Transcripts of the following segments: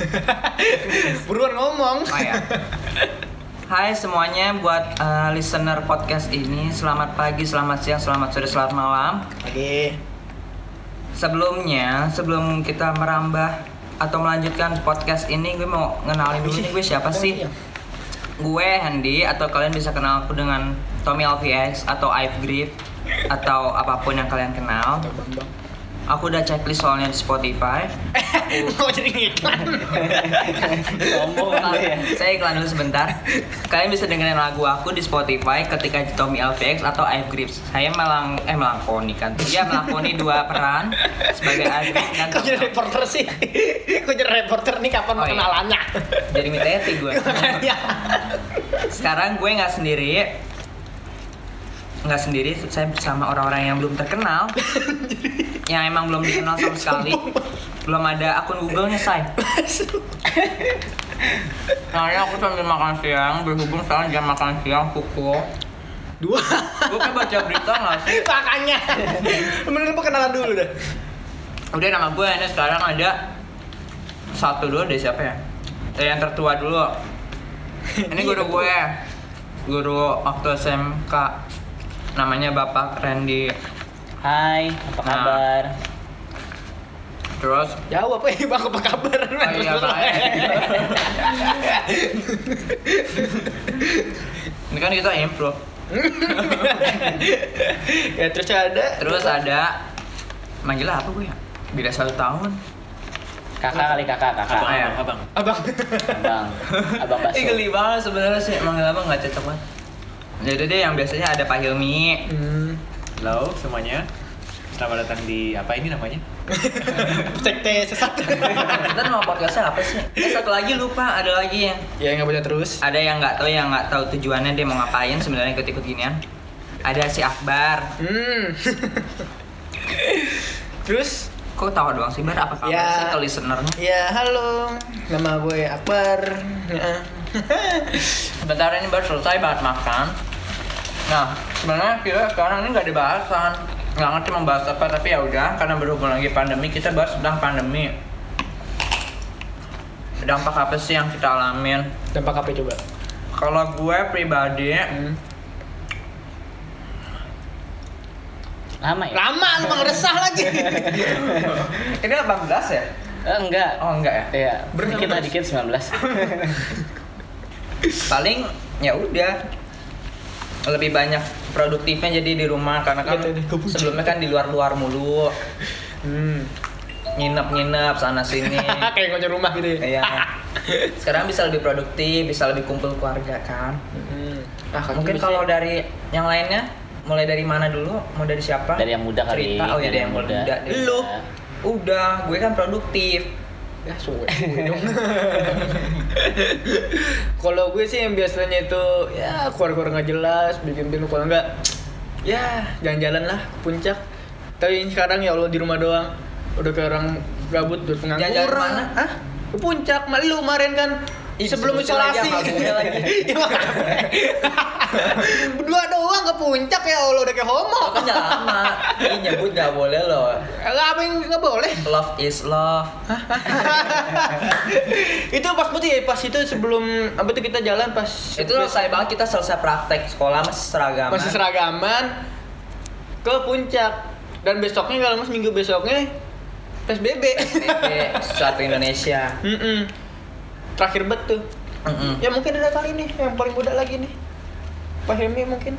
Buruan ngomong. Oh ya. Hai semuanya buat eh, listener podcast ini Selamat pagi, selamat siang, selamat sore, selamat malam Oke. Sebelumnya, sebelum kita merambah atau melanjutkan podcast ini Gue mau ngenalin dulu nih gue siapa sih Gue Handy atau kalian bisa kenal aku dengan Tommy LVX atau I've Grief Atau apa pun yang kalian kenal. Aku udah checklist soalnya di Spotify Mau jadi. Sombong Anda ya. Saya iklan dulu sebentar. Kalian bisa dengerin lagu aku di Spotify ketika di Tommy LVX atau I've Grips. Saya melang eh melangkoni kan. Dia melangkoni dua peran sebagai I've Grips dan Kok jadi reporter sih? Kok jadi reporter nih kapan Oh, iya. kenalannya? jadi miteti gue. Ya. Sekarang gue nggak sendiri. Nggak sendiri, saya bersama orang-orang yang belum terkenal. yang emang belum dikenal sama sekali. Belum ada akun Google-nya, say. Soalnya aku sambil makan siang, berhubung sekarang jam makan siang pukul Dua. Gue kan baca berita gak sih? Makanya. Mending perkenalan dulu dah. Udah nama gue ini sekarang ada Satu dulu deh siapa ya? Dari yang tertua dulu Ini guru gue Guru waktu SMK Namanya Bapak Randy Hai, apa Nah. kabar? Terus Jawab eh bang apa kabar? Oh iya baik Ini kan kita improve ya terus ada. Terus ada Manggil apa gue ya? Beda satu tahun Kakak kali kakak, kakak. Abang, ya? abang. Abang. Abang, abang bakso. Ih geli banget sebenarnya sih Manggil apa nggak cocok banget Jadi deh yang biasanya ada Pak Hilmi Hmm. Halo semuanya. Selamat datang di apa ini namanya? Sekte sesat. Ntar mau podcastnya apa sih? Eh satu lagi lupa, ada lagi yang ya nggak boleh terus. ada yang nggak tahu yang nggak tahu tujuannya dia mau ngapain sebenarnya ikut-ikut ginian. Ada si Akbar. Hmm. terus Kok tahu doang sih Bar? Apa kabar Ya. sih ke listenernya? Ya halo, nama gue Akbar. Ya. Sebentar ini baru selesai banget makan. Nah, sebenarnya kita sekarang ini nggak ada bahasan. Nggak ngerti mau bahas apa, tapi ya udah karena berhubung lagi pandemi, kita bahas tentang pandemi. Dampak apa sih yang kita alamin? Dampak apa coba? Kalau gue pribadi, Hmm. Lama ya? Lama lu mah resah lagi. ini 18 ya? Eh, enggak. Oh enggak ya? Iya, bener. dikit 19. paling ya udah lebih banyak produktifnya jadi di rumah karena kan betul. sebelumnya kan di luar-luar mulu hmm. nginep-nginep sana sini Kayak ngoceh rumah gitu ya. Iya. Sekarang bisa lebih produktif, bisa lebih kumpul keluarga kan. Hmm. Ah, Mungkin kalau dari yang lainnya mulai dari mana dulu? Mau dari siapa? Dari yang muda kali. Cerita. Oh ya, dari yang muda. Lu. Udah, gue kan produktif. Ya suwe, suwe dong. kalau gue sih yang biasanya itu ya keluar-keluar nggak jelas, bikin film kalau enggak ya jalan-jalan lah ke puncak. Tapi sekarang ya Allah di rumah doang. Udah kayak orang gabut, udah pengangguran. Jalan-jalan mana? Hah? Ke puncak, mal lu kemarin kan sebelum disebutin lagi isolasi. lagi. Iya. Berdua doang ke puncak ya Allah udah kayak homo. Kan lama. Ini nyebut gak boleh loh. Apa yang nggak boleh. Love is love. itu pas putih ya, pas itu sebelum apa tuh kita jalan pas Itu selesai banget kita selesai praktek sekolah masih seragam. masih seragaman ke puncak dan besoknya kalau mas minggu besoknya PSBB. satu Indonesia. Mm-mm. Terakhir bet tuh. Mm-mm. Ya mungkin ada kali nih yang paling muda lagi nih. Pak Helmi mungkin.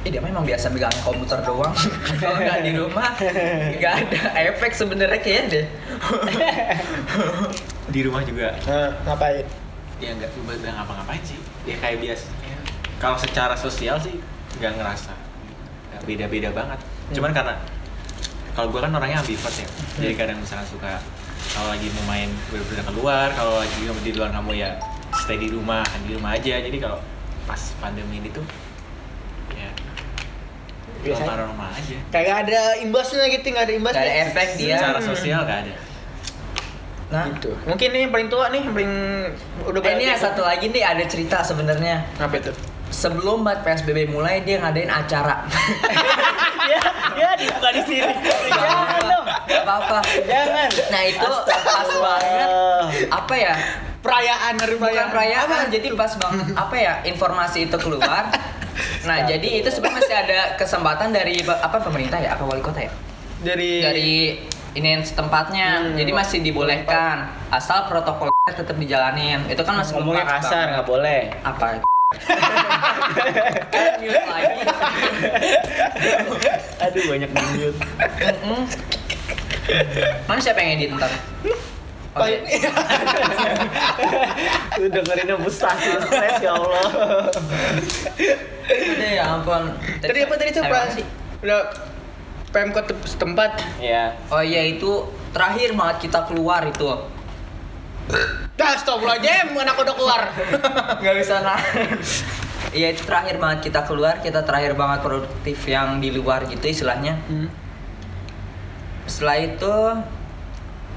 Ih, dia memang biasa pegang komputer doang. Kalau nggak di rumah, nggak ada efek sebenarnya kayaknya deh. Di rumah juga. Nah, ngapain? Ya nggak nggak ngapa-ngapain sih. Ya kayak biasanya. Kalau secara sosial sih nggak ngerasa. Nggak Beda-beda banget. Cuman karena kalau gue kan orangnya ambivert ya. Jadi kadang misalkan suka kalau lagi mau main bener-bener keluar, kalau lagi di luar kamu ya stay di rumah, di rumah aja. Jadi kalau pas pandemi ini tuh ya Biasanya. normal aja. Kagak ada imbasnya gitu, nggak ada imbasnya. Ada efek dia. Secara Hmm. sosial nggak ada. Nah, Gitu. Mungkin nih yang paling tua nih, yang paling udah eh, ini banyak yang satu lagi nih ada cerita sebenarnya. Apa itu? Sebelum banget PSBB mulai dia ngadain acara. ya, ya dibuka di sini. Jangan dong. Gak apa-apa. Jangan. Nah itu pas banget apa ya? Perayaan hari Bukan perayaan, jadi pas banget apa ya informasi itu keluar. Nah, jadi itu sebenarnya masih ada kesempatan dari apa pemerintah ya, apa wali kota ya? dari Dari ini setempatnya, Hmm, jadi masih dibolehkan asal protokolnya tetap dijalanin. Itu kan masih Ngomongnya kasar nggak boleh. Apa? Kan mute lagi. Aduh banyak di mute. Mana siapa yang edit ntar? Oke. Lu dengerinnya mustahil stres ya Allah. Udah ya ampun. tadi apa tadi tuh Pak? sih? udah Pemkot te- setempat Ya. Oh iya itu terakhir banget kita keluar itu. Dah stop aja anak udah keluar Gak bisa nah. Iya itu terakhir banget kita keluar, kita terakhir banget produktif yang di luar gitu istilahnya. Hmm. Setelah itu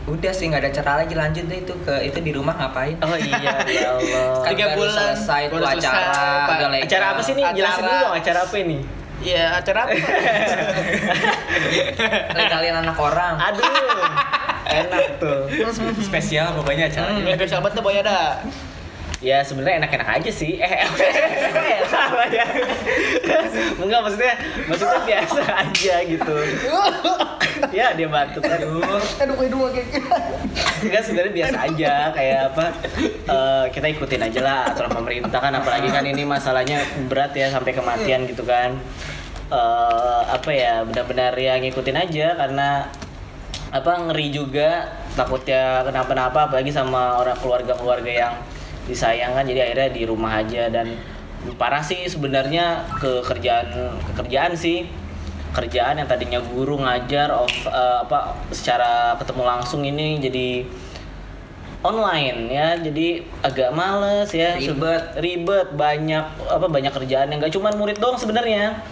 udah sih nggak ada cara lagi lanjut deh itu ke itu di rumah ngapain? Oh iya ya Allah. Kan Tiga bulan, selesai selesai, acara, udah legal. Acara apa sih nih? Jelasin dulu dong acara apa ini? Iya acara apa Legalin anak orang. Aduh. Enak tuh. Spesial pokoknya acaranya. ya spesial banget tuh pokoknya dah Ya sebenarnya enak-enak aja sih. Eh, eh, salah ya. Enggak maksudnya maksudnya biasa aja gitu. Ya dia batuk aduh. aduh aduh kayak Enggak sebenarnya biasa aja kayak apa eh, kita ikutin aja lah aturan pemerintah kan apalagi kan ini masalahnya berat ya sampai kematian gitu kan. Eh, apa ya benar-benar ya ngikutin aja karena apa ngeri juga takutnya kenapa-napa apalagi sama orang keluarga-keluarga yang disayangkan jadi akhirnya di rumah aja. Dan parah sih sebenarnya ke kerjaan kerjaan sih. Kerjaan yang tadinya guru ngajar off eh, apa secara ketemu langsung ini jadi online ya. Jadi agak males ya Ribet. ribet. Banyak apa banyak kerjaan yang nggak cuma murid doang sebenarnya.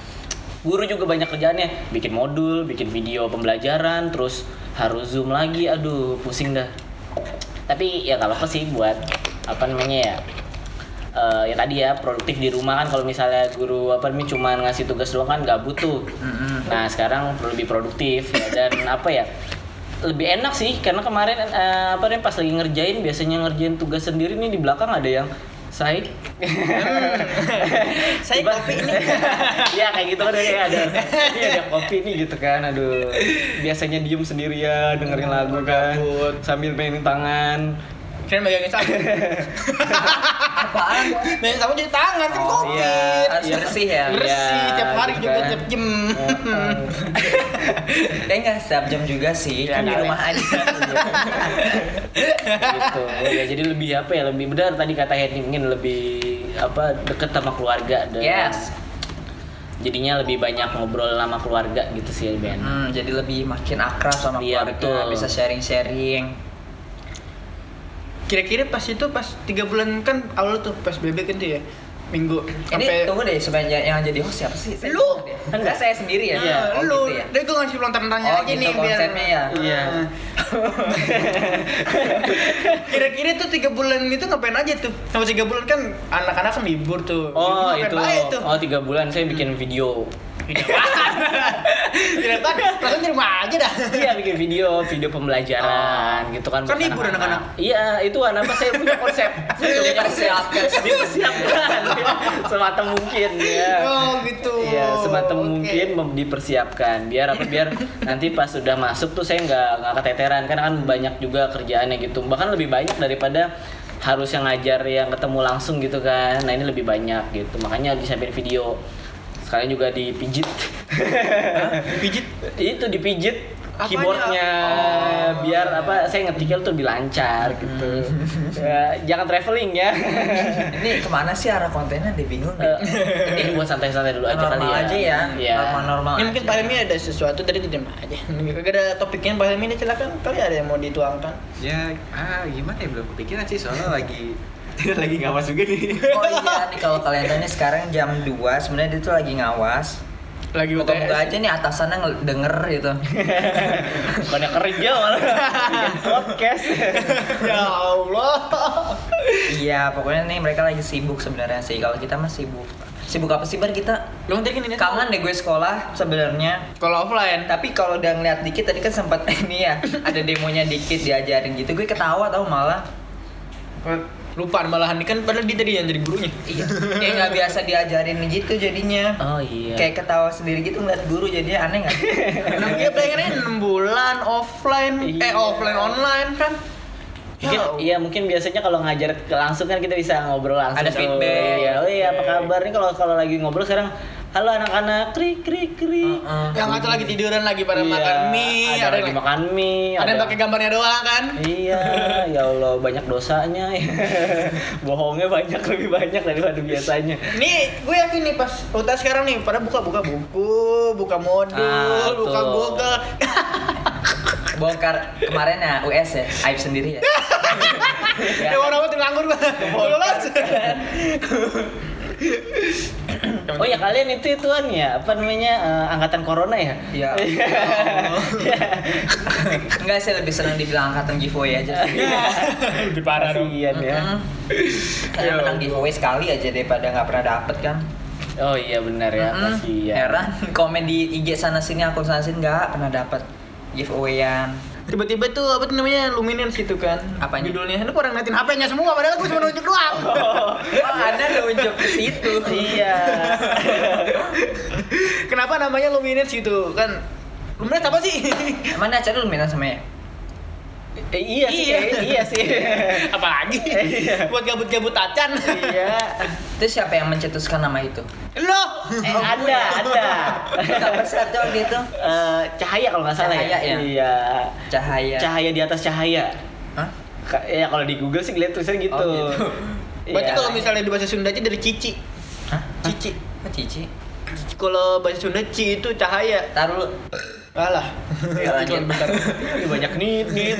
Guru juga banyak kerjaannya. Bikin modul bikin video pembelajaran terus harus zoom lagi aduh pusing dah. Tapi ya kalau apa sih buat apa namanya ya eh, ya tadi ya produktif di rumah kan. Kalau misalnya guru apa namanya cuma ngasih tugas doang kan nggak butuh. Mm-mm. nah sekarang perlu lebih produktif ya dan apa ya lebih enak sih. Karena kemarin eh, apa namanya pas lagi ngerjain biasanya ngerjain tugas sendiri nih di belakang ada yang saya Saya kopi ini. ya kayak gitu. Kan kayak ada. Ini ada kopi nih gitu kan aduh. Biasanya diem sendirian dengerin lagu kan sambil mainin tangan kalian megangin sapu Apaan? megangin sapu jadi tangan kan Oh, covid iya. Harus bersih ya. bersih Iya, tiap hari gitu juga kan. tiap jam Kayaknya nggak setiap jam juga sih, Ya, kan di rumah aja. gitu ya jadi lebih apa ya lebih benar tadi kata Henny mungkin lebih apa deket sama keluarga dan Yes. jadinya lebih banyak ngobrol sama keluarga gitu sih enak Hmm, jadi lebih makin akrab sama Iya, keluarga, betul. bisa sharing-sharing. Kira-kira pas itu pas tiga bulan kan awal tuh pas BB kan tuh ya minggu Ini tunggu deh sebenarnya yang jadi host siapa sih? Saya Lu. Enggak saya sendiri ya. Iya, Oh, lu, gitu ya. deh gue ngasih pelontaran-tanya Oh, aja gitu nih biar konsepnya ya. Iya. Kira-kira tuh tiga bulan itu ngapain aja tuh? Sama tiga bulan kan anak-anak kan libur tuh. oh itu tuh? oh tiga bulan saya bikin video Tidak Tidak kan, langsung di rumah aja dah. Iya bikin video, video pembelajaran gitu kan. Kan libur anak-anak. Iya, itu anak saya punya konsep. Saya punya konsep. Dipersiapkan. Dipersiapkan. Semata mungkin ya. Oh gitu. Iya, semata Oke. mungkin dipersiapkan. Biar apa? Biar nanti pas sudah masuk tuh saya nggak nggak keteteran. Karena kan banyak juga kerjaannya gitu. Bahkan lebih banyak daripada harus yang ngajar yang ketemu langsung gitu kan. Nah ini lebih banyak gitu. Makanya disiapin video. Sekalian juga dipijit. Pijit. itu dipijit Apanya? keyboardnya Oh, biar apa saya ngetiknya tuh lebih lancar gitu ya, jangan traveling ya Ini ke mana sih arah kontennya? Dia bingung. Eh, ini buat santai-santai dulu aja normal kali ya aja ya. Iya. Normal-normal. Ini mungkin aja. Pak ada sesuatu tadi diam aja. Gak ada topiknya Pak Helmi ini silakan. Kali ada yang mau dituangkan. Ya, ah gimana ya belum kepikiran sih soalnya lagi lagi ngawas juga nih. Oh iya nih kalau kalian nih sekarang jam 2 sebenarnya dia tuh lagi ngawas. Lagi Moga-moga aja nih atasannya denger gitu. banyak kerja malah podcast ya Allah. iya, pokoknya nih mereka lagi sibuk sebenarnya sih. Kalau kita mah sibuk. Sibuk apa sih bar kita? Lu tadi kan ini Kangen deh gue sekolah sebenarnya. Kalau offline. Tapi kalau udah ngeliat dikit tadi kan sempat ini ya, ada demonya dikit diajarin gitu. Gue ketawa tau malah. Lupa malahan ini kan padahal dia tadi yang jadi gurunya Iya. Kayak nggak biasa diajarin gitu jadinya. Oh iya. Kayak ketawa sendiri gitu ngeliat guru jadinya aneh nggak? Nah, dia pengennya 6 bulan offline eh Iya. offline online kan Mungkin, Ya, iya mungkin biasanya kalau ngajar langsung kan kita bisa ngobrol langsung. Ada tuh. feedback. Iya, oh iya apa kabar nih kalau kalau lagi ngobrol sekarang halo anak-anak krik krik krik. Heeh. yang atau lagi tiduran lagi pada Iya, makan mie ada, lagi yang- makan mie, ada yang pakai gambarnya doang kan Iya, ya Allah banyak dosanya. Bohongnya banyak lebih banyak daripada biasanya. Nih, gue yakin nih pas utas sekarang nih, pada buka-buka buku, buka modul, Ah, buka. Google. Bongkar kemarin ya US ya, Aib sendiri ya. Ya tuh nganggur gue. Lulus. Oh ya kalian itu ituan ya apa namanya eh, angkatan corona ya? Iya. Enggak sih lebih senang dibilang angkatan giveaway aja sih. Lebih parah dong. Kasian ya. Karena Iya. menang giveaway sekali aja daripada nggak pernah dapet kan. Oh iya benar ya, Mm-mm. kasian. Heran komen di IG sana sini akun sana sini nggak pernah dapet giveawayan. Tiba-tiba tuh apa tuh namanya luminance gitu kan. Apanya? Judulnya. Lu kurang ngeliatin HP-nya semua padahal gue cuma nunjuk doang. Oh ada nunjuk ke situ. Iya. Kenapa namanya luminance gitu kan? Luminance apa sih? Mana acara lu minat sama ya? Eh, iya sih, Iya. kayaknya iya sih. Apalagi? Iya. Buat gabut-gabut tacan. iya. Terus siapa yang mencetuskan nama itu? Lo. Eh, ada, ada. Tak besar tuh gitu. Eh, cahaya kalau nggak salah Cahaya ya. ya? Iya. Cahaya. Cahaya di atas cahaya. Hah? Ya kalau di Google sih lihat tulisannya gitu. Oh, gitu. Berarti Iya. kalau misalnya di bahasa Sunda aja dari cici. Hah? Cici. Apa Cici? Kalau bahasa Sunda ci itu cahaya. Taruh lu. Alah. Ya, lanjut. Ini banyak nit nit.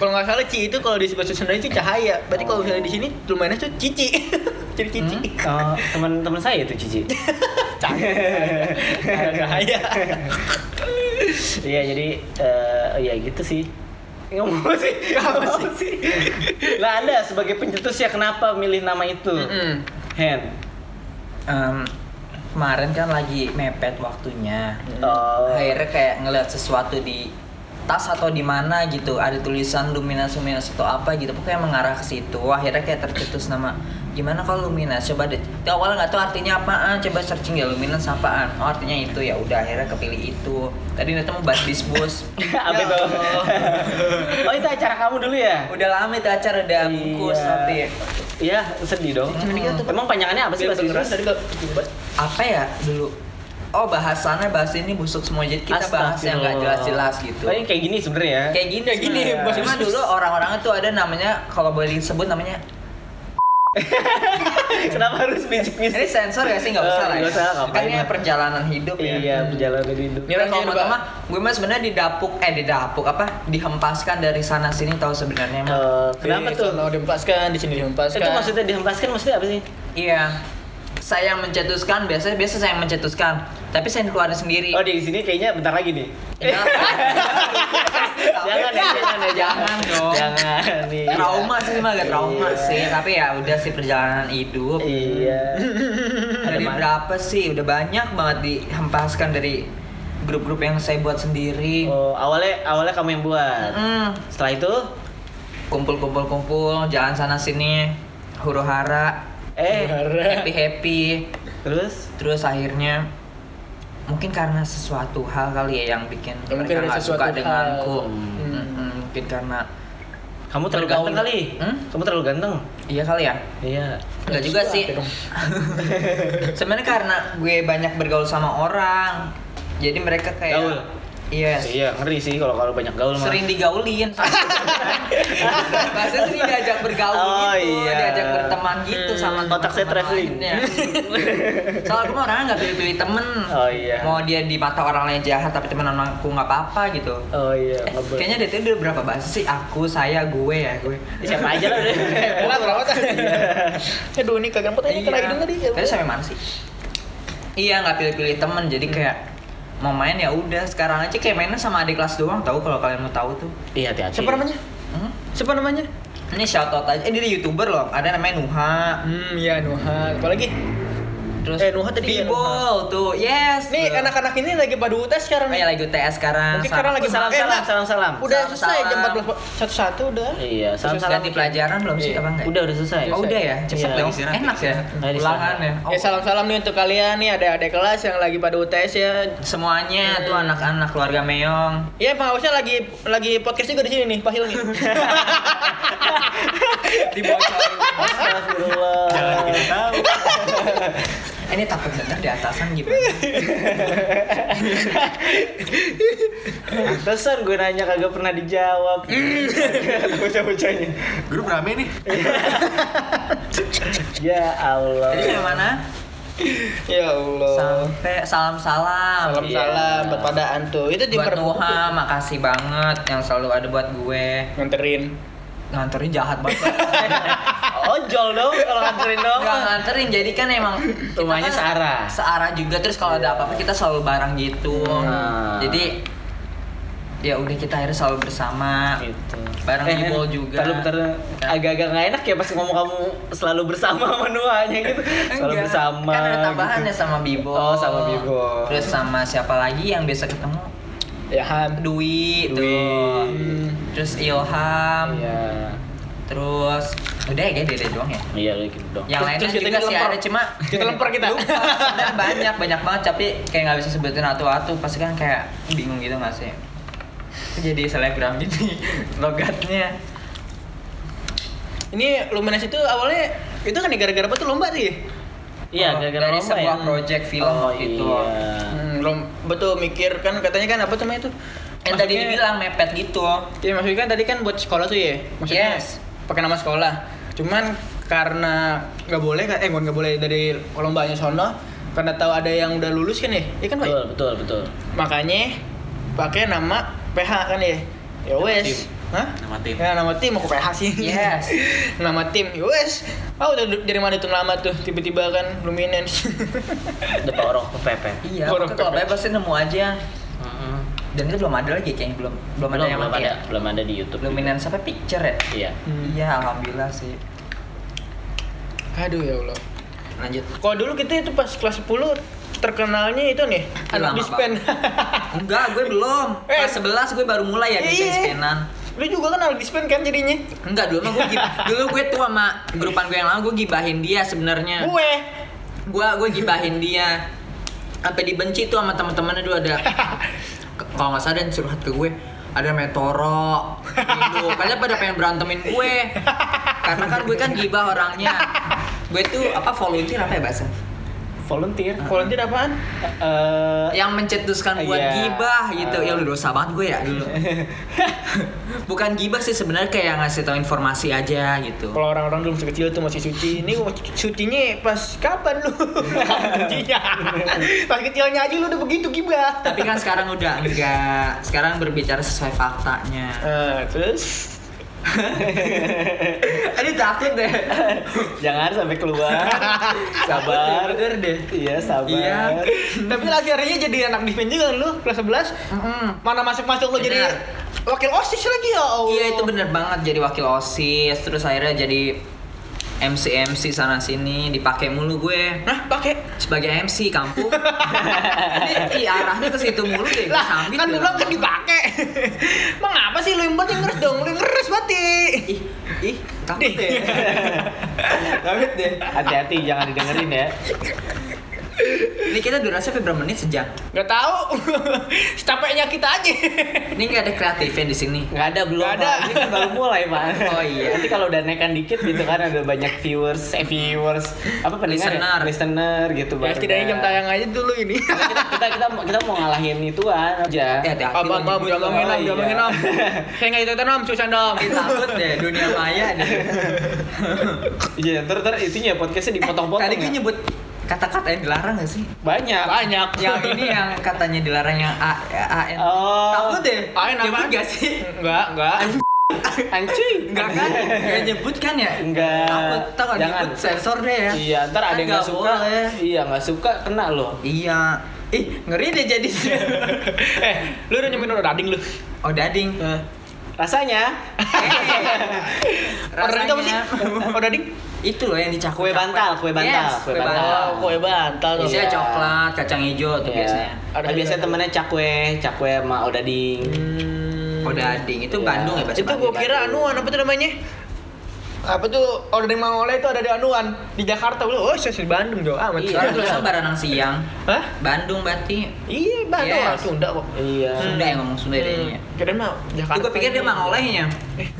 kalau nggak salah ci itu kalau di bahasa Sunda itu cahaya. Berarti kalau misalnya di sini lumayan tuh cici. Jadi cici. Oh, teman-teman saya itu Cici. Cahaya. Cahaya. Iya, jadi eh ya gitu sih. Ngomong apa sih? Ngomong sih? Lah Anda sebagai pencetusnya kenapa milih nama itu? Mm-mm. Hen. Em, kemarin kan lagi mepet waktunya. Oh. Akhirnya kayak ngeliat sesuatu di tas atau di mana gitu ada tulisan luminas luminas atau apa gitu pokoknya mengarah ke situ akhirnya kayak tercetus nama gimana kalau luminas? Coba deh. Di awal nggak tahu artinya apaan coba searching ya luminas apaan? Oh artinya itu. Ya udah akhirnya kepilih itu. Tadi nanti mau bahas bisbus Apa Ya itu? Oh itu acara kamu dulu ya? udah lama itu acara udah bungkus Iya. tapi Iya, sedih dong. Tuh. Emang panjangannya apa sih kedengeran Inggris? tadi apa ya dulu? Oh bahasannya bahas ini busuk semua. Jadi kita bahas yang nggak jelas-jelas gitu. Oh, kayak gini sebenarnya ya. kayak gini Kayak gini, bahas cuma dulu orang-orang itu ada namanya kalau boleh disebut namanya Kenapa harus bisik-bisik? ini sensor gak sih nggak usah lah nggak ya usah, kan ngapain ini lah. perjalanan hidup ya Iya, perjalanan hidup. Nyerah kalau mau Pak. mah gue mah sebenarnya didapuk eh didapuk apa dihempaskan dari sana sini tahu sebenarnya mah Eh, kenapa tuh? Kalau dihempaskan, di sini dihempaskan. Itu maksudnya dihempaskan maksudnya apa sih? iya saya yang mencetuskan biasanya biasa saya yang mencetuskan tapi saya keluarin sendiri Oh, di sini kayaknya bentar lagi nih. Enggak. jangan ya, jangan ya, Jangan dong. Jangan nih. trauma sih mah agak trauma Iya. sih tapi ya udah sih perjalanan hidup Iya. dari Ada berapa sih udah banyak banget dihempaskan dari grup-grup yang saya buat sendiri Oh, awalnya awalnya kamu yang buat. Mm, Setelah itu kumpul-kumpul-kumpul jalan sana sini huru hara eh happy happy terus terus akhirnya mungkin karena sesuatu hal kali ya yang bikin Ya, mungkin mereka nggak suka hal. denganku Hmm. Mm-mm, mungkin karena kamu terlalu ganteng kali. Hmm? Kamu terlalu ganteng. iya kali ya Iya. Enggak juga sih. Sebenarnya karena gue banyak bergaul sama orang. Jadi mereka kayak Gaul. Iya. Iya, ngeri sih kalau kalau banyak gaul mah. Sering digaulin. Bahasa sering diajak bergaul Oh, gitu, iya. diajak berteman gitu Hmm, sama otak saya traveling. Soalnya aku mah orangnya nggak pilih-pilih temen. Oh, iya. Mau dia di mata orang lain jahat tapi sama aku nggak apa-apa gitu. Oh iya, Eh, kayaknya tadi udah berapa bahasa sih? Aku, saya, gue ya, gue. siapa aja lah udah. Elah berapa tadi? Aduh ini kagak potong ini kena hidung tadi. Tadi sampai mana sih? Iya nggak pilih-pilih temen jadi kayak mau main ya udah sekarang aja kayak mainnya sama adik kelas doang tahu kalau kalian mau tahu tuh. Iya, hati-hati. Siapa namanya? Hmm? Siapa namanya? Ini shout out aja. Eh dia youtuber loh. Ada namanya Nuha. Hmm, ya Nuha. Apalagi? Terus Eh, Nuha tadi ya, B-ball tuh. Yes. Nih tuh. anak-anak ini lagi pada UTS sekarang Oh nih. ya lagi UTS sekarang. Mungkin Sa- sekarang lagi salam, eh, salam, enggak. salam, salam. Udah Salam, selesai jam salam. 14 satu satu udah. Iya, salam salam. ganti pelajaran belum sih Iya. apa enggak? Udah udah selesai. Oh udah ya, cepet Iya. dong. Istirahat, Enak ya. Ulangan ya. Oh, Ya salam-salam nih untuk kalian nih ada adik kelas yang lagi pada UTS ya. Semuanya tuh Hmm. anak-anak keluarga Meong. Iya, pengawasnya lagi lagi podcast juga di sini nih, Pak Hilmi. Dibocorin. Astagfirullah. Jangan kita tahu. Eh, Ini takut denger di atasan gimana? Pantesan gue nanya kagak pernah dijawab. Bocah-bocahnya. Grup rame nih. Ya Allah. Jadi sampai mana? ya Allah. Sampai salam-salam. Salam-salam Iya. buat pada antu. Itu tim buat. Nuha, makasih banget yang selalu ada buat gue. nganterin. Nganterin jahat banget. Ojol dong kalau nganterin dong. Enggak nganterin, jadi kan emang Rumahnya kan searah. Searah juga terus kalau ada apa-apa kita selalu bareng gitu. Nah. Jadi ya udah kita akhirnya selalu bersama. Gitu. Bareng Bibol juga. Bentar, bentar. Agak-agak nggak enak ya pas ngomong kamu selalu bersama sama Nuhanya gitu. Selalu Enggak, bersama. Kan ada tambahannya gitu. sama Bibo. Oh, sama Bibo. Terus sama siapa lagi yang biasa ketemu? Ya Han. Dwi, Dwi. tuh. Terus Ilham. Iya. Terus udah ya kayak Dede doang ya. Iya gitu dong. Yang lainnya Terus kita juga sih lempar. ada cuma Kita lempar kita. Lupa, sebenarnya banyak banyak banget tapi kayak nggak bisa sebutin atu-atu pasti kan kayak bingung gitu nggak sih jadi selebgram gitu logatnya Ini Luminas itu awalnya itu kan gara-gara apa tuh lomba ya? Iya, Oh, gara-gara dari lomba sebuah ya. project film oh, waktu itu. Iya. Hmm, lom, betul mikir kan katanya kan apa namanya itu? yang tadi dibilang mepet gitu Iya maksudnya kan tadi kan buat sekolah tuh ya, maksudnya Yes. Pakai nama sekolah. Cuman karena nggak boleh kan, eh bukan nggak boleh dari lombanya sono, karena tahu ada yang udah lulus kan ya, ya kan pak. Betul, betul, betul. Makanya pakai nama PH kan ya. Ya Nama wes. tim. Hah? Nama tim. Ya nama tim mau ke PH sih. Yes. nama tim. Ya wes. Ah udah dari mana itu nama tuh tiba-tiba kan Luminance. The power of PP. iya kalau pepet. apa pasti nemu aja dan itu belum ada lagi kayaknya belum belum, ada Belum, yang belum ada, ya? belum ada di YouTube. Luminance apa picture ya Iya. Hmm. iya alhamdulillah sih Aduh ya Allah. lanjut Kalau dulu kita itu pas kelas 10 terkenalnya itu nih Ih, anak lama dispen. enggak gue belum Eh. kelas 11 gue baru mulai ya di Iya. dispenan Lu juga kan anak dispen kan jadinya. Enggak dulu mah gue gib- dulu gue tuh sama grupan gue yang lama gue gibahin dia sebenarnya. Gue. Gue gue gibahin dia. Sampai dibenci tuh sama teman-temannya dulu ada. Kalau nggak salah yang curhat ke gue ada Metoro, Indo, kalian pada pengen berantemin gue. Karena kan gue kan gibah orangnya. Gue tuh apa volunteer apa ya bahasa Volunteer. Volunteer apaan? Eh, yang mencetuskan buat Iya. gibah gitu ya lu dosa banget gue ya dulu bukan gibah sih sebenarnya kayak ngasih tahu informasi aja gitu Kalau orang-orang dulu masih kecil tuh masih suci. Ini sucinya pas kapan lu? Sucinya. pas kecilnya aja lu udah begitu gibah. tapi kan sekarang udah enggak sekarang berbicara sesuai faktanya Eh, terus Aduh takut deh Jangan sampai keluar. sabar. bener deh Iya, sabar. Iya. tapi akhirnya jadi anak dispen juga lu kelas 11. Mana masuk-masuk lu jadi wakil OSIS lagi ya Allah. iya itu bener banget jadi wakil osis terus akhirnya jadi MC MC sana sini dipakai mulu gue. Hah, pakai? Sebagai MC kampung. Ini iya, arahnya ke situ mulu deh lah sambit kan bilang kan dipakai. Emang apa sih lu yang buat yang ngeres dong? Lu yang ngeres berarti ih ih takut deh. Takut deh. Hati-hati jangan didengerin ya. Ini kita durasi berapa menit sejam nggak tahu capeknya kita aja ini nggak ada kreatifnya di sini Nggak ada belum. Nggak ada. Ini kan baru mulai, Pak. Oh, iya. Nanti kalau udah naikkan dikit gitu kan ada banyak viewers, eh viewers, apa pendengar Listener. ya? Listener gitu ya setidaknya dah. jam tayang aja dulu ini kita, kita kita mau kita mau ngalahin ituan aja. Eh, hati-hati apa apa lo. ngomongin om iya. dia ngomongin om saya nggak itu om susah dom Makin takut deh dunia maya deh Iya, ntar ntar itunya podcastnya dipotong-potong. tadi gue ya. nyebut kata-kata yang dilarang gak sih banyak. banyak yang ini yang katanya dilarang yang A, A N Oh. takut deh A, N apaan? gak sih enggak enggak Anjing. Enggak kan? Enggak nyebut kan ya? Enggak. Takut, takut Jangan. nyebut sensor deh ya. Iya, ntar ada yang nggak nggak suka. Iya, nggak suka kena loh. Iya. Ih, ngeri deh jadi. eh lu udah nyemin udah dading lu oh, dading. Rasanya Order itu apa sih? Rasanya- Order ding? Itu loh yang dicakwe. Kue bantal, kue bantal, Yes, kue kue bantal. bantal. Oh, kue bantal tuh. Biasanya Iya. coklat, kacang hijau tuh Iya. biasanya. Ada biasanya temennya cakwe, cakwe sama odading. Hmm. Oh dading itu Iya. Bandung ya bahasa Itu gua kira anuan apa tuh namanya? Apa tuh order yang Mangoleh itu ada di Anuan di Jakarta. Gua, oh, saya di Bandung jauh amat. Iya, tulisan- Baranang Siang. Hah? Bandung berarti. Iya, Bandung Yes. orang Sunda kok. Iya. Sunda yang ngomong Sunda Hmm. deh. Kirain mah Jakarta. Itu gue pikir dia mangolehnya.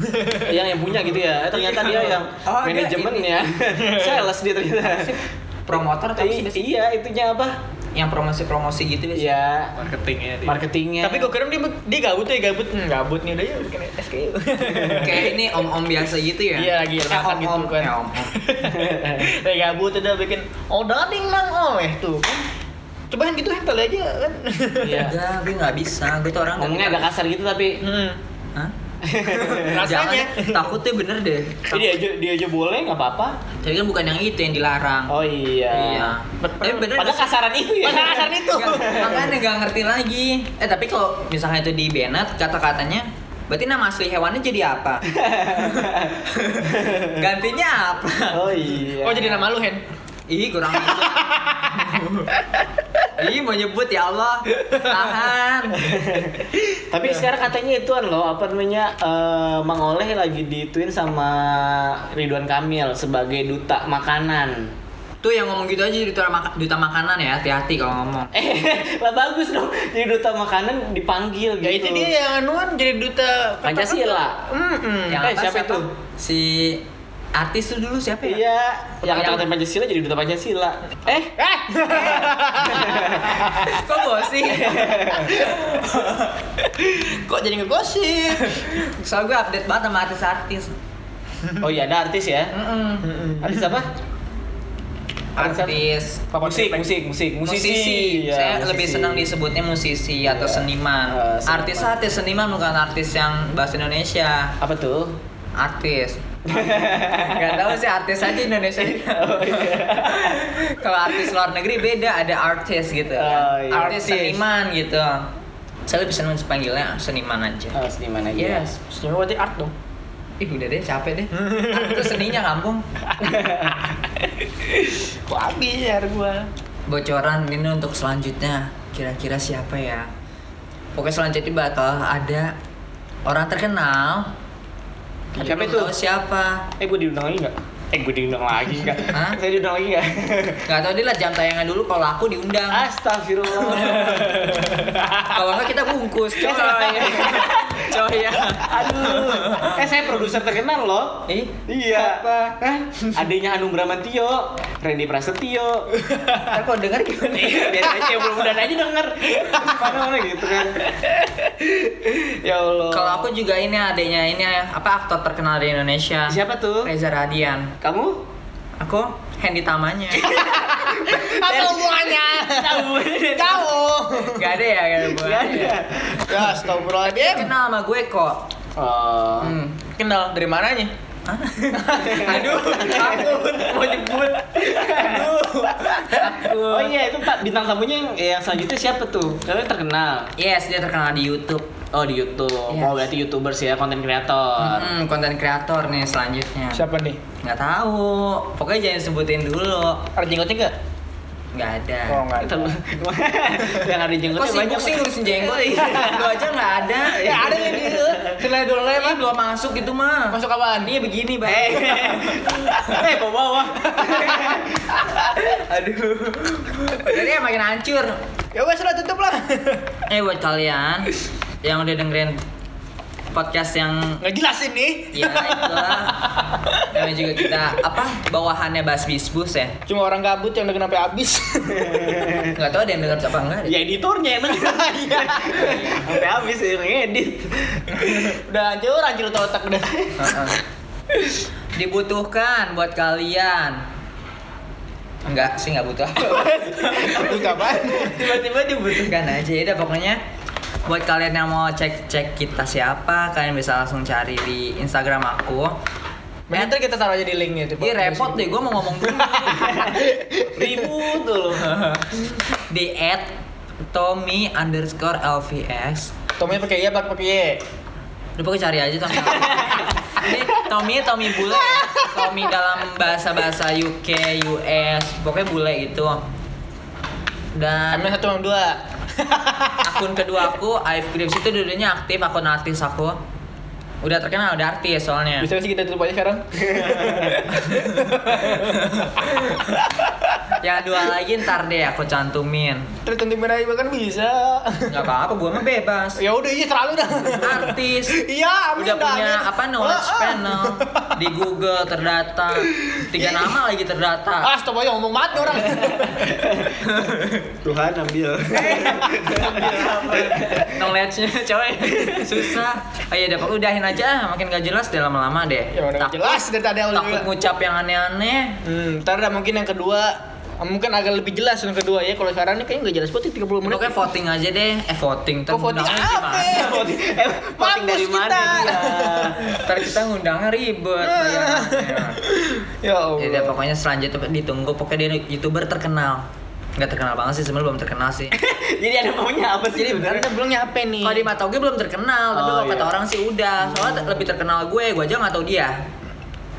yang yang punya gitu ya. Eh, ternyata dia yang Oh, dia manajemennya. Sales dia ternyata. Promotor atau apa sih I- biasanya? iya, itunya apa? Yang promosi-promosi gitu biasanya. Iya, Marketingnya dia. marketingnya. Tapi gua kira dia dia gabut ya, gabut. Hmm, gabut nih udah ya bikin SKU. Kayak ini om-om biasa gitu ya. Iya, lagi eh, makan gitu om-om. kan. Ya, om-om. Kayak gabut udah bikin oh dading mang oh eh tuh kan. Coba yang gitu kali aja kan. Iya. Enggak, gue nggak bisa. Gue tuh orang Ngomongnya agak kasar gitu tapi Hmm. Hah? Rasanya. Jangan, takutnya bener deh. Eh, dia aja dia aja boleh nggak apa-apa. Tapi kan bukan yang itu yang dilarang. Oh iya. Iya. Tapi bener Padahal nggak sih? kasaran itu ya. Padahal kasaran itu. Nggak, makanya nggak ngerti lagi. Eh tapi kalau misalnya itu di Bennett kata-katanya Berarti nama asli hewannya jadi apa? Gantinya apa? Oh iya. Oh jadi nama lu Hen. Ih kurang. Ih mau nyebut ya Allah. Tahan. Tapi sekarang katanya ituan loh, apa namanya, eh, Mang Oleh lagi dituin sama Ridwan Kamil sebagai duta makanan. Tuh yang ngomong gitu aja duta, maka- duta makanan ya, hati-hati kalau ngomong. Eh, lah bagus dong. Jadi duta makanan dipanggil gitu. Ya itu dia yang anuan jadi duta Pancasila. Hmm. Yang Eh, apa, siapa itu? Si artis tuh dulu siapa ya? Iya, yang Yang- kata Pancasila jadi duta Pancasila. Eh, Eh. Kok bosi? Kok jadi ngegosip? Soalnya gue update banget sama artis-artis. oh iya ada artis ya. Artis apa? Artis Musik, musik, musik, musisi. Iya, Saya musisi. lebih senang disebutnya musisi atau Iya. seniman. Seniman. Artis artis seniman bukan artis yang bahasa Indonesia. Apa tuh? Artis. Gak tahu sih artis aja Indonesia. Oh, iya. Kalau artis luar negeri beda, ada artis gitu. Oh, kan. iya. Artis Artis. seniman gitu. Saya lebih senang panggilnya seniman aja. Oh, seniman aja. Yes. Senyum berarti art dong. Ih udah deh capek deh. Art itu seninya kampung. Kok habis ya gua. bocoran ini untuk selanjutnya kira-kira siapa ya pokoknya selanjutnya bakal ada orang terkenal Siapa itu? tahu siapa Eh, gue diundang lagi nggak? Eh, gue diundang lagi nggak? Hah? Saya diundang lagi nggak? nggak tahu dia lah jam tayangan dulu kalau aku diundang Astagfirullah. kalau nggak kita bungkus coy coy ya Aduh. Eh, saya produser terkenal loh. ih Iya. Siapa? Hah? Adiknya Hanung Bramantio, Randy Prasetyo. ntar kalau denger gimana Biar aja mudah-mudahan aja denger. Mana-mana gitu kan. Ya Allah. kalau aku juga ini adanya ini apa aktor terkenal di Indonesia Siapa tuh? Reza Radian Kamu? aku Hendy Tamanya apa hubungannya? Gak ada ya gak ada Gak ada. Ya, astagfirullahaladzim. kenal sama gue kok Oh. hmm. Kenal dari mananya? Hah? Aduh, takut mau nyebut. Aduh. Oh iya itu Pak bintang tamunya yang, yang selanjutnya siapa tuh? Karena terkenal. Yes, dia terkenal di YouTube. Oh di YouTube. Yes. Oh berarti youtubers ya, konten kreator. Hmm, konten kreator nih selanjutnya. Siapa nih? Nggak tahu. Pokoknya jangan sebutin dulu. Ada jenggotnya enggak? Nggak ada. Oh, enggak. Kita yang ada Kok jenggotnya sibuk banyak. sih ngurusin jenggot? Lu aja nggak ada. Ya ada yang gitu. Kenal dulu emang. belum masuk itu mah. Masuk apaan? Iya begini, Bang. Eh bawa bawah. Aduh. Jadi ya makin hancur. Ya wes lah tutup lah. Eh buat kalian yang udah dengerin podcast yang Nggak jelas ini. ya itulah namanya juga kita apa bawahannya Bas Bisbus ya Cuma orang gabut yang denger sampai habis. nggak tahu ada yang denger apa enggak deh. Ya editornya emang. Iya. Sampai habis yang ngedit. Udah hancur, hancur otak udah. Heeh. dibutuhkan buat kalian enggak sih nggak butuh tiba-tiba dibutuhkan aja ya udah pokoknya buat kalian yang mau cek cek kita siapa kalian bisa langsung cari di Instagram aku Mending ntar kita taruh aja di linknya tuh. Ih repot deh, gue mau ngomong dulu Ribut tuh. Di at Tommy underscore LVS Tomnya pakai iya, pakai pakai Y. Lu pokoknya cari aja tuh Ini Tommy Tommy bule ya. Tommy dalam bahasa-bahasa UK, US, pokoknya bule gitu. Dan Ambil satu dua. Akun kedua aku, I've Grips itu dulunya aktif akun artis aku. Udah terkenal, udah artis soalnya. Bisa sih kita tutup aja sekarang. Yang dua lagi ntar deh aku cantumin. Terus tentu aja kan bisa. Gak apa-apa, gua mah bebas. Ya udah iya terlalu dah. Artis. Iya, amin Udah dah, punya amin. apa knowledge Ah, ah. panel di Google terdata. Tiga nama lagi terdata. Ah, stop aja ngomong mati orang. Tuhan ambil. knowledge-nya coy susah oh iya dapat udahin aja makin gak jelas deh lama-lama deh Ya udah Takut- jelas dari tadi awal takut ngucap yang aneh-aneh Hmm, ntar ada mungkin yang kedua mungkin agak lebih jelas yang kedua ya kalau sekarang ini kayaknya nggak jelas banget 30 menit pokoknya voting aja deh eh voting ntar Kok voting apa? gimana? Voting eh, voting dari Mampus mana kita. dia? ntar kita ngundangnya ribet bayangannya. ya Allah ya udah pokoknya selanjutnya ditunggu pokoknya dia youtuber terkenal nggak terkenal banget sih sebenarnya belum terkenal sih. Jadi ada maunya apa sih jadi sebenarnya? kita belum nyampe nih. Kalau di mata gue belum terkenal tapi Oh, kalau kata iya. orang sih udah. Soalnya lebih terkenal gue gue aja nggak tahu dia.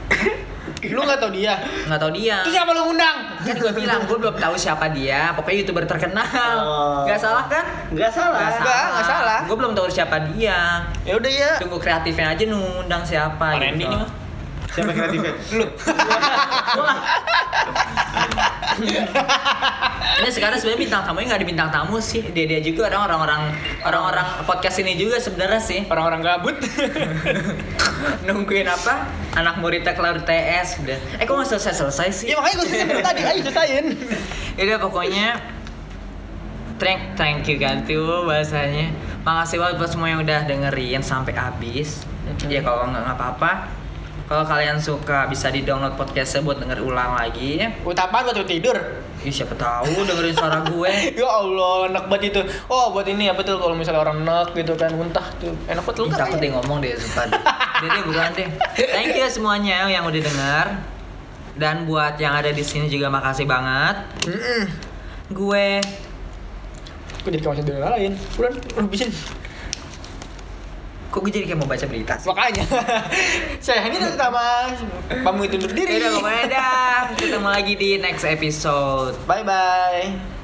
Lu nggak tahu dia? Nggak tahu dia. Terus siapa lu ngundang? Kan gue bilang gue belum tahu siapa dia. Pokoknya youtuber terkenal. Oh. nggak salah kan? Enggak salah. Nggak, nggak salah. gue belum tahu siapa dia. Ya udah ya. Tunggu kreatifnya aja ngundang siapa Pak Randy nih mah. Siapa kreatifnya? lu. Ini sekarang sebenarnya bintang tamunya nggak ada bintang tamu sih. Dia dia juga orang orang orang orang podcast ini juga sebenarnya sih. Orang-orang gabut. Nungguin apa? Anak muridnya kelar TS udah. Eh kok nggak selesai selesai sih? Ya makanya gue selesai tadi. Ayo selesain Ya udah pokoknya thank thank you Gantiu bahasanya. Makasih banget buat semua yang udah dengerin sampai habis. Ya kalau nggak nggak apa-apa. Kalau kalian suka bisa di download podcastnya buat denger ulang lagi. utapan buat lu tidur Ih, siapa tahu dengerin suara gue. ya Allah enak banget itu oh buat ini apa tuh kalau misalnya orang enak gitu kan muntah tuh enak banget lu kan takut deh ngomong deh sumpah. Deh bukan deh. Thank you semuanya yang udah denger. Dan buat yang ada di sini juga makasih banget. Mm-mm. Gue Gue jadi kawasan dunia lain Udah, habisin kok gue jadi kayak mau baca berita sih? Makanya Saya ini sama Kamu itu undur diri udah pokoknya dah ketemu lagi di next episode. Bye bye